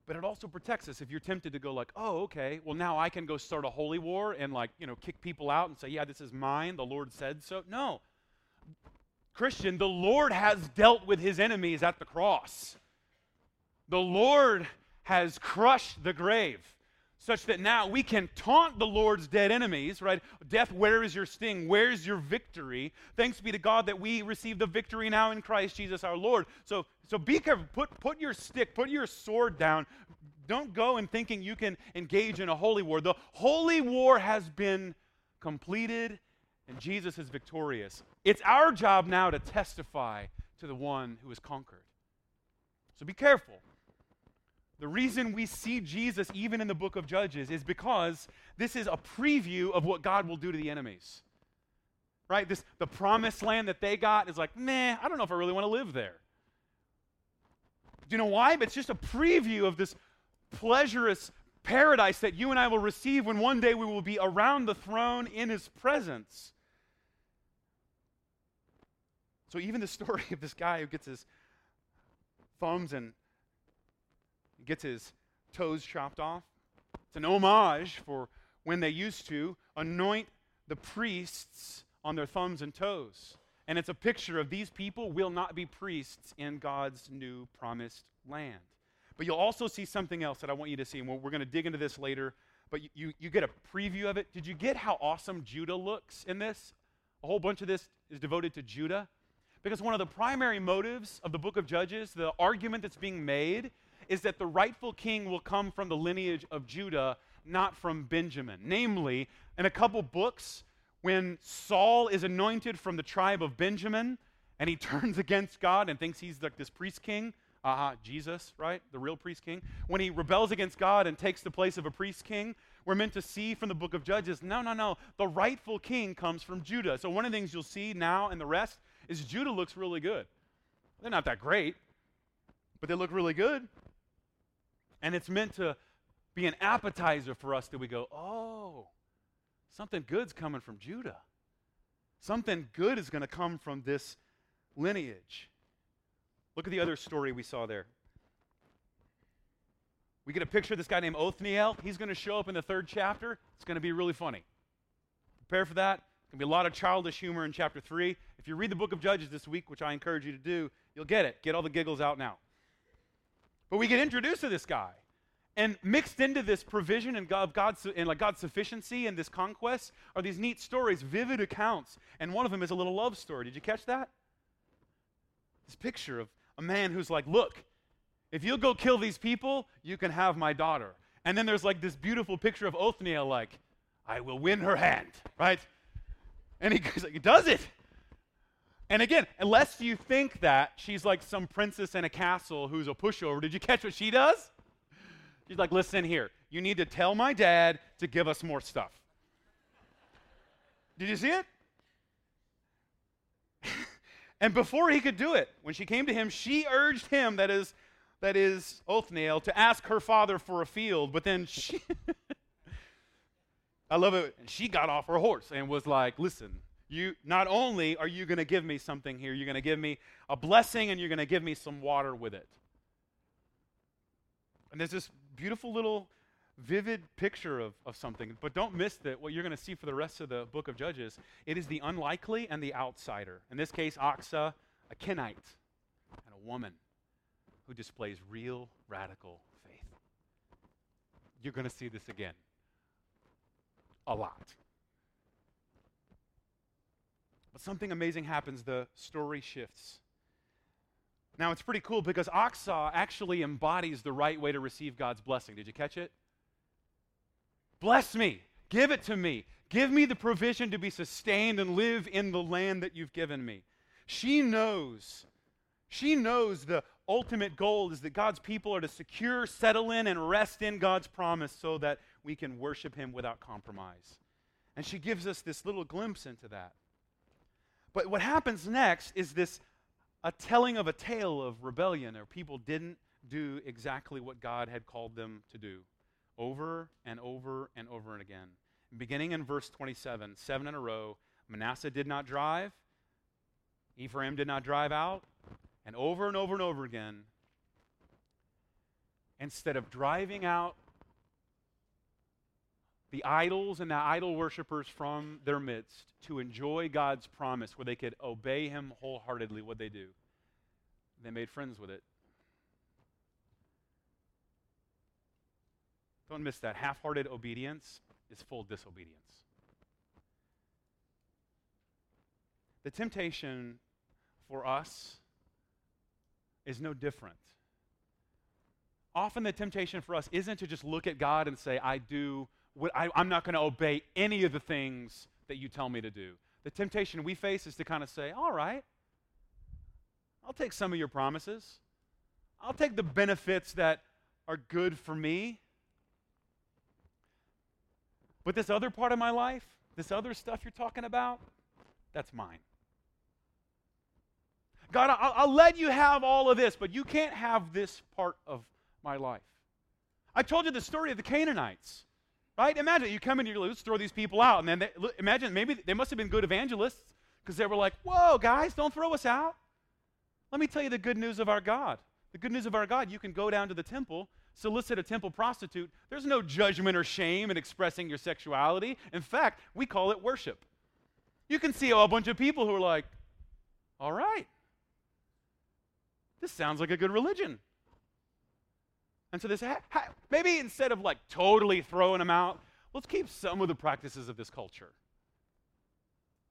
But it also protects us if you're tempted to go like, "Oh, okay, well now I can go start a holy war and like, you know, kick people out and say, "Yeah, this is mine. The Lord said so." No. Christian, the Lord has dealt with his enemies at the cross. The Lord has crushed the grave such that now we can taunt the Lord's dead enemies, right? Death, where is your sting? Where's your victory? Thanks be to God that we receive the victory now in Christ Jesus our Lord. So, so be careful. Put, put your stick, put your sword down. Don't go in thinking you can engage in a holy war. The holy war has been completed and Jesus is victorious. It's our job now to testify to the one who has conquered. So be careful. The reason we see Jesus even in the book of Judges is because this is a preview of what God will do to the enemies. Right? This the promised land that they got is like, nah, I don't know if I really want to live there. Do you know why? But it's just a preview of this pleasurous paradise that you and I will receive when one day we will be around the throne in his presence. So even the story of this guy who gets his thumbs and gets his toes chopped off. It's an homage for when they used to anoint the priests on their thumbs and toes. And it's a picture of these people will not be priests in God's new promised land. But you'll also see something else that I want you to see, and we're, going to dig into this later. But you, you, you get a preview of it. Did you get how awesome Judah looks in this? A whole bunch of this is devoted to Judah. Because one of the primary motives of the book of Judges, the argument that's being made, is that the rightful king will come from the lineage of Judah, not from Benjamin. Namely, in a couple books, when Saul is anointed from the tribe of Benjamin and he turns against God and thinks he's like this priest king, aha, uh-huh, Jesus, right? The real priest king. When he rebels against God and takes the place of a priest king, we're meant to see from the book of Judges no, no, no. The rightful king comes from Judah. So one of the things you'll see now and the rest is Judah looks really good. They're not that great, but they look really good. And it's meant to be an appetizer for us that we go, oh, something good's coming from Judah. Something good is going to come from this lineage. Look at the other story we saw there. We get a picture of this guy named Othniel. He's going to show up in the third chapter. It's going to be really funny. Prepare for that. It's going to be a lot of childish humor in chapter 3. If you read the book of Judges this week, which I encourage you to do, you'll get it. Get all the giggles out now. But we get introduced to this guy. And mixed into this provision and, God, God's, and like God's sufficiency and this conquest are these neat stories, vivid accounts. And one of them is a little love story. Did you catch that? This picture of a man who's like, Look, if you'll go kill these people, you can have my daughter. And then there's like this beautiful picture of Othniel, like, I will win her hand, right? And he, goes, like, he does it. And again, unless you think that she's like some princess in a castle who's a pushover, did you catch what she does? She's like, listen here, you need to tell my dad to give us more stuff. Did you see it? And before he could do it, when she came to him, she urged him, that is, that is Othniel, to ask her father for a field. But then she, I love it. And she got off her horse and was like, listen, you not only are you going to give me something here, you're going to give me a blessing and you're going to give me some water with it. And there's this beautiful little vivid picture of, of something. But don't miss that what you're going to see for the rest of the book of Judges. It is the unlikely and the outsider. In this case, Achsah, a Kenite, and a woman who displays real radical faith. You're going to see this again. A lot. But something amazing happens. The story shifts. Now, it's pretty cool because Achsah actually embodies the right way to receive God's blessing. Did you catch it? Bless me. Give it to me. Give me the provision to be sustained and live in the land that you've given me. She knows. She knows the ultimate goal is that God's people are to secure, settle in, and rest in God's promise so that we can worship Him without compromise. And she gives us this little glimpse into that. But what happens next is this a telling of a tale of rebellion, or people didn't do exactly what God had called them to do over and over and over and again. Beginning in verse 27, seven in a row, Manasseh did not drive, Ephraim did not drive out, and over and over and over again, instead of driving out the idols and the idol worshippers from their midst to enjoy God's promise where they could obey Him wholeheartedly, what they do? They made friends with it. Don't miss that. Half hearted obedience is full disobedience. The temptation for us is no different. Often the temptation for us isn't to just look at God and say, I do, what, I, I'm not going to obey any of the things that you tell me to do. The temptation we face is to kind of say, all right, I'll take some of your promises. I'll take the benefits that are good for me. But this other part of my life, this other stuff you're talking about, that's mine. God, I'll, I'll, let you have all of this, but you can't have this part of my life. I told you the story of the Canaanites, right? Imagine you come in, you let's throw these people out, and then they, imagine maybe they must have been good evangelists because they were like, "Whoa, guys, don't throw us out." Let me tell you the good news of our God. The good news of our God: you can go down to the temple solicit a temple prostitute, there's no judgment or shame in expressing your sexuality. In fact, we call it worship. You can see a bunch of people who are like, all right, this sounds like a good religion. And so this, maybe instead of like totally throwing them out, let's keep some of the practices of this culture.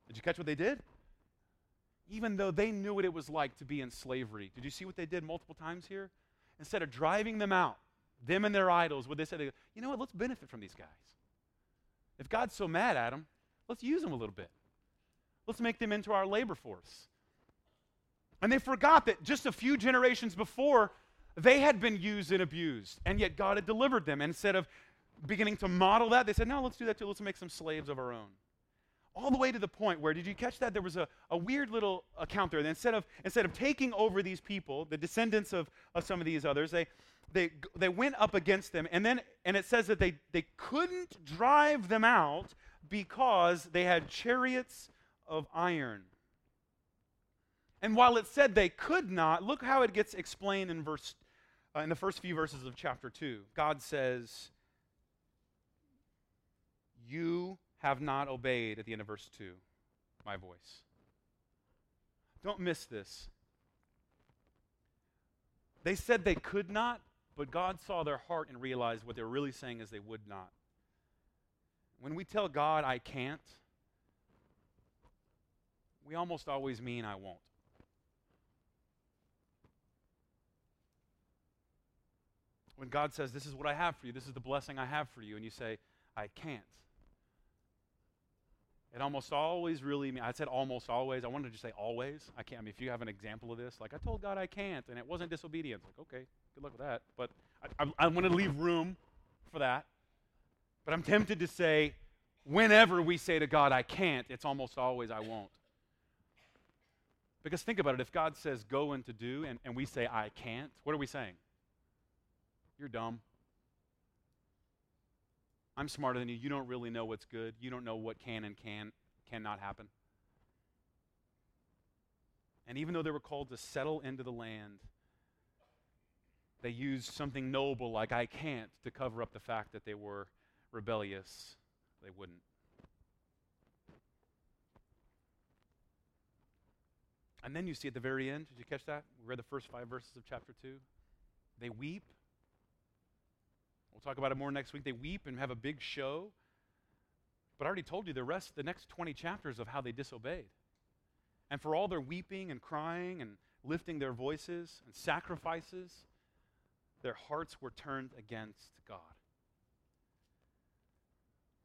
Did you catch what they did? Even though they knew what it was like to be in slavery. Did you see what they did multiple times here? Instead of driving them out, them and their idols, what they said, you know what, let's benefit from these guys. If God's so mad at them, let's use them a little bit. Let's make them into our labor force. And they forgot that just a few generations before, they had been used and abused, and yet God had delivered them. And instead of beginning to model that, they said, no, let's do that too. Let's make some slaves of our own. All the way to the point where, did you catch that? There was a, a weird little account there. instead of, instead of taking over these people, the descendants of, of some of these others, they, they, they went up against them, and then and it says that they, they couldn't drive them out because they had chariots of iron. And while it said they could not, look how it gets explained in verse uh, in the first few verses of chapter 2. God says, "You have not obeyed at the end of verse 2 my voice." Don't miss this. They said they could not, but God saw their heart and realized what they were really saying is they would not. When we tell God, I can't, we almost always mean I won't. When God says, This is what I have for you, this is the blessing I have for you, and you say, I can't. It almost always really, I said almost always. I wanted to just say always. I can't. I mean, if you have an example of this, like I told God I can't, and it wasn't disobedience, like, okay, good luck with that. But I, I, I want to leave room for that. But I'm tempted to say, whenever we say to God, I can't, it's almost always I won't. Because think about it if God says go and to do, and, and we say I can't, what are we saying? You're dumb. I'm smarter than you. You don't really know what's good. You don't know what can and can cannot happen. And even though they were called to settle into the land, they used something noble like I can't to cover up the fact that they were rebellious. They wouldn't. And then you see at the very end, did you catch that? We read the first five verses of chapter 2. They weep We'll talk about it more next week. They weep and have a big show. But I already told you the rest, the next 20 chapters of how they disobeyed. And for all their weeping and crying and lifting their voices and sacrifices, their hearts were turned against God.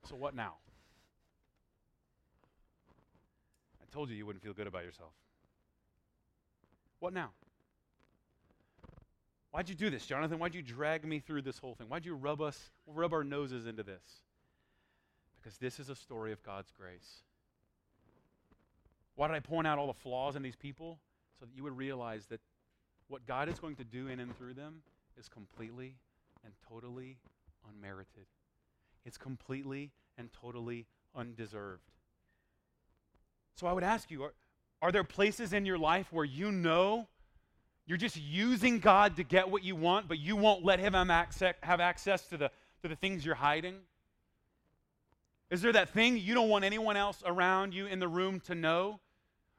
So, what now? I told you you wouldn't feel good about yourself. What now? Why'd you do this, Jonathan? Why'd you drag me through this whole thing? Why'd you rub us, rub our noses into this? Because this is a story of God's grace. Why did I point out all the flaws in these people? So that you would realize that what God is going to do in and through them is completely and totally unmerited. It's completely and totally undeserved. So I would ask you are, are there places in your life where you know you're just using God to get what you want, but you won't let Him have access, to, the, to the things you're hiding? Is there that thing you don't want anyone else around you in the room to know?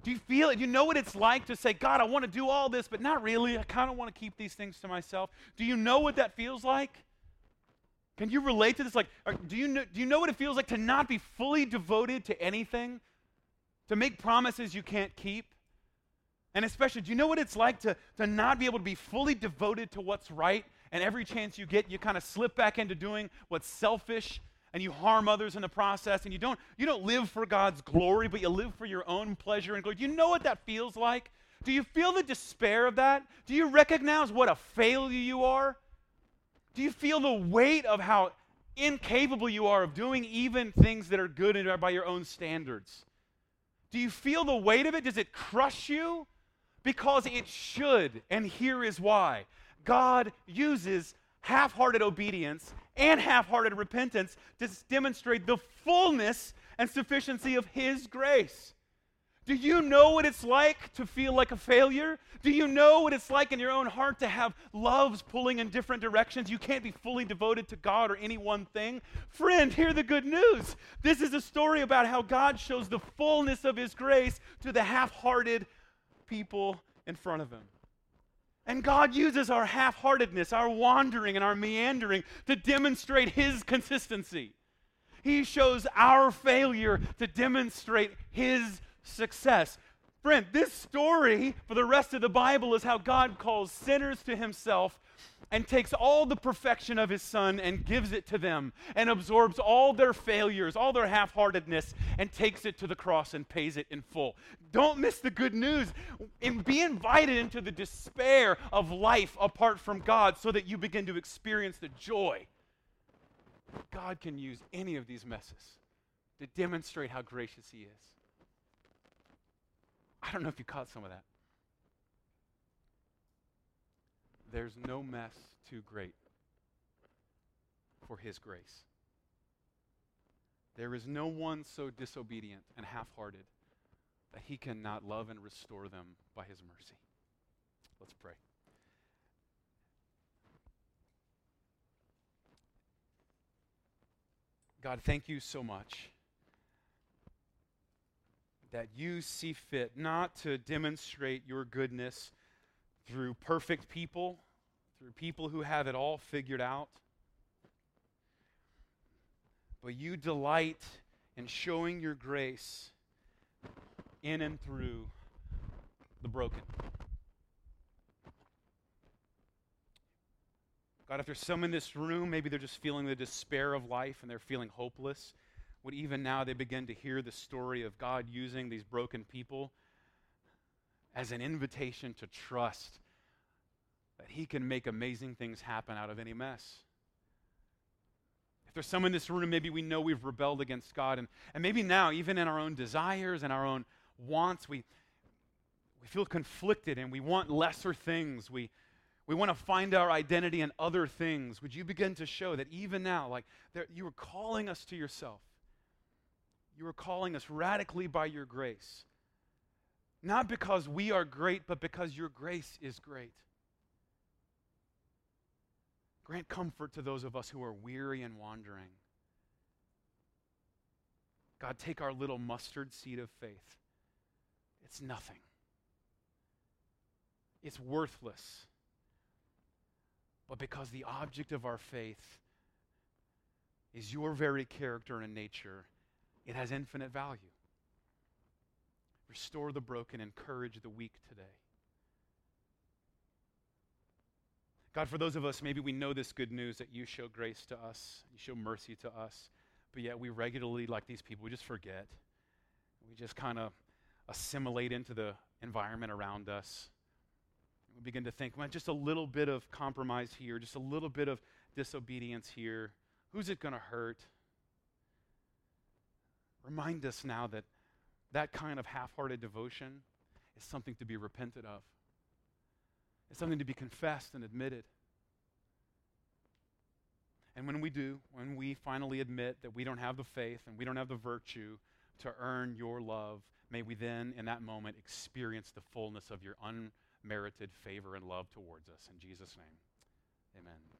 Do you feel it? Do you know what it's like to say, God, I want to do all this, but not really. I kind of want to keep these things to myself. Do you know what that feels like? Can you relate to this? Like, do you know, do you know what it feels like to not be fully devoted to anything? To make promises you can't keep? And especially, do you know what it's like to, to not be able to be fully devoted to what's right? And every chance you get, you kind of slip back into doing what's selfish and you harm others in the process and you don't, you don't live for God's glory, but you live for your own pleasure and glory. Do you know what that feels like? Do you feel the despair of that? Do you recognize what a failure you are? Do you feel the weight of how incapable you are of doing even things that are good by your own standards? Do you feel the weight of it? Does it crush you? Because it should, and here is why. God uses half hearted obedience and half hearted repentance to demonstrate the fullness and sufficiency of His grace. Do you know what it's like to feel like a failure? Do you know what it's like in your own heart to have loves pulling in different directions? You can't be fully devoted to God or any one thing. Friend, hear the good news. This is a story about how God shows the fullness of His grace to the half hearted people in front of him. And God uses our half heartedness, our wandering, and our meandering to demonstrate His consistency. He shows our failure to demonstrate His success. Friend, this story for the rest of the Bible is how God calls sinners to Himself and takes all the perfection of his son and gives it to them and absorbs all their failures, all their half heartedness, and takes it to the cross and pays it in full. Don't miss the good news. And be invited into the despair of life apart from God so that you begin to experience the joy. God can use any of these messes to demonstrate how gracious he is. I don't know if you caught some of that. There's no mess too great for His grace. There is no one so disobedient and half hearted that He cannot love and restore them by His mercy. Let's pray. God, thank you so much that you see fit not to demonstrate your goodness through perfect people, through people who have it all figured out. But you delight in showing your grace in and through the broken. God, if there's some in this room, maybe they're just feeling the despair of life and they're feeling hopeless, would even now they begin to hear the story of God using these broken people as an invitation to trust that He can make amazing things happen out of any mess. If there's some in this room, maybe we know we've rebelled against God, and, and maybe now, even in our own desires and our own wants, we, we feel conflicted and we want lesser things. We, we want to find our identity in other things. Would you begin to show that even now, like there, you are calling us to yourself? You are calling us radically by your grace. Not because we are great, but because your grace is great. Grant comfort to those of us who are weary and wandering. God, take our little mustard seed of faith. It's nothing, it's worthless but because the object of our faith is your very character and nature, it has infinite value. Restore the broken, encourage the weak today. God, for those of us, maybe we know this good news that you show grace to us, you show mercy to us, but yet we regularly, like these people, we just forget. We just kind of assimilate into the environment around us. We begin to think, well, just a little bit of compromise here, just a little bit of disobedience here. Who's it going to hurt? Remind us now that that kind of half hearted devotion is something to be repented of, it's something to be confessed and admitted. And when we do, when we finally admit that we don't have the faith and we don't have the virtue to earn your love, may we then, in that moment, experience the fullness of your unmerited favor and love towards us. In Jesus' name, amen.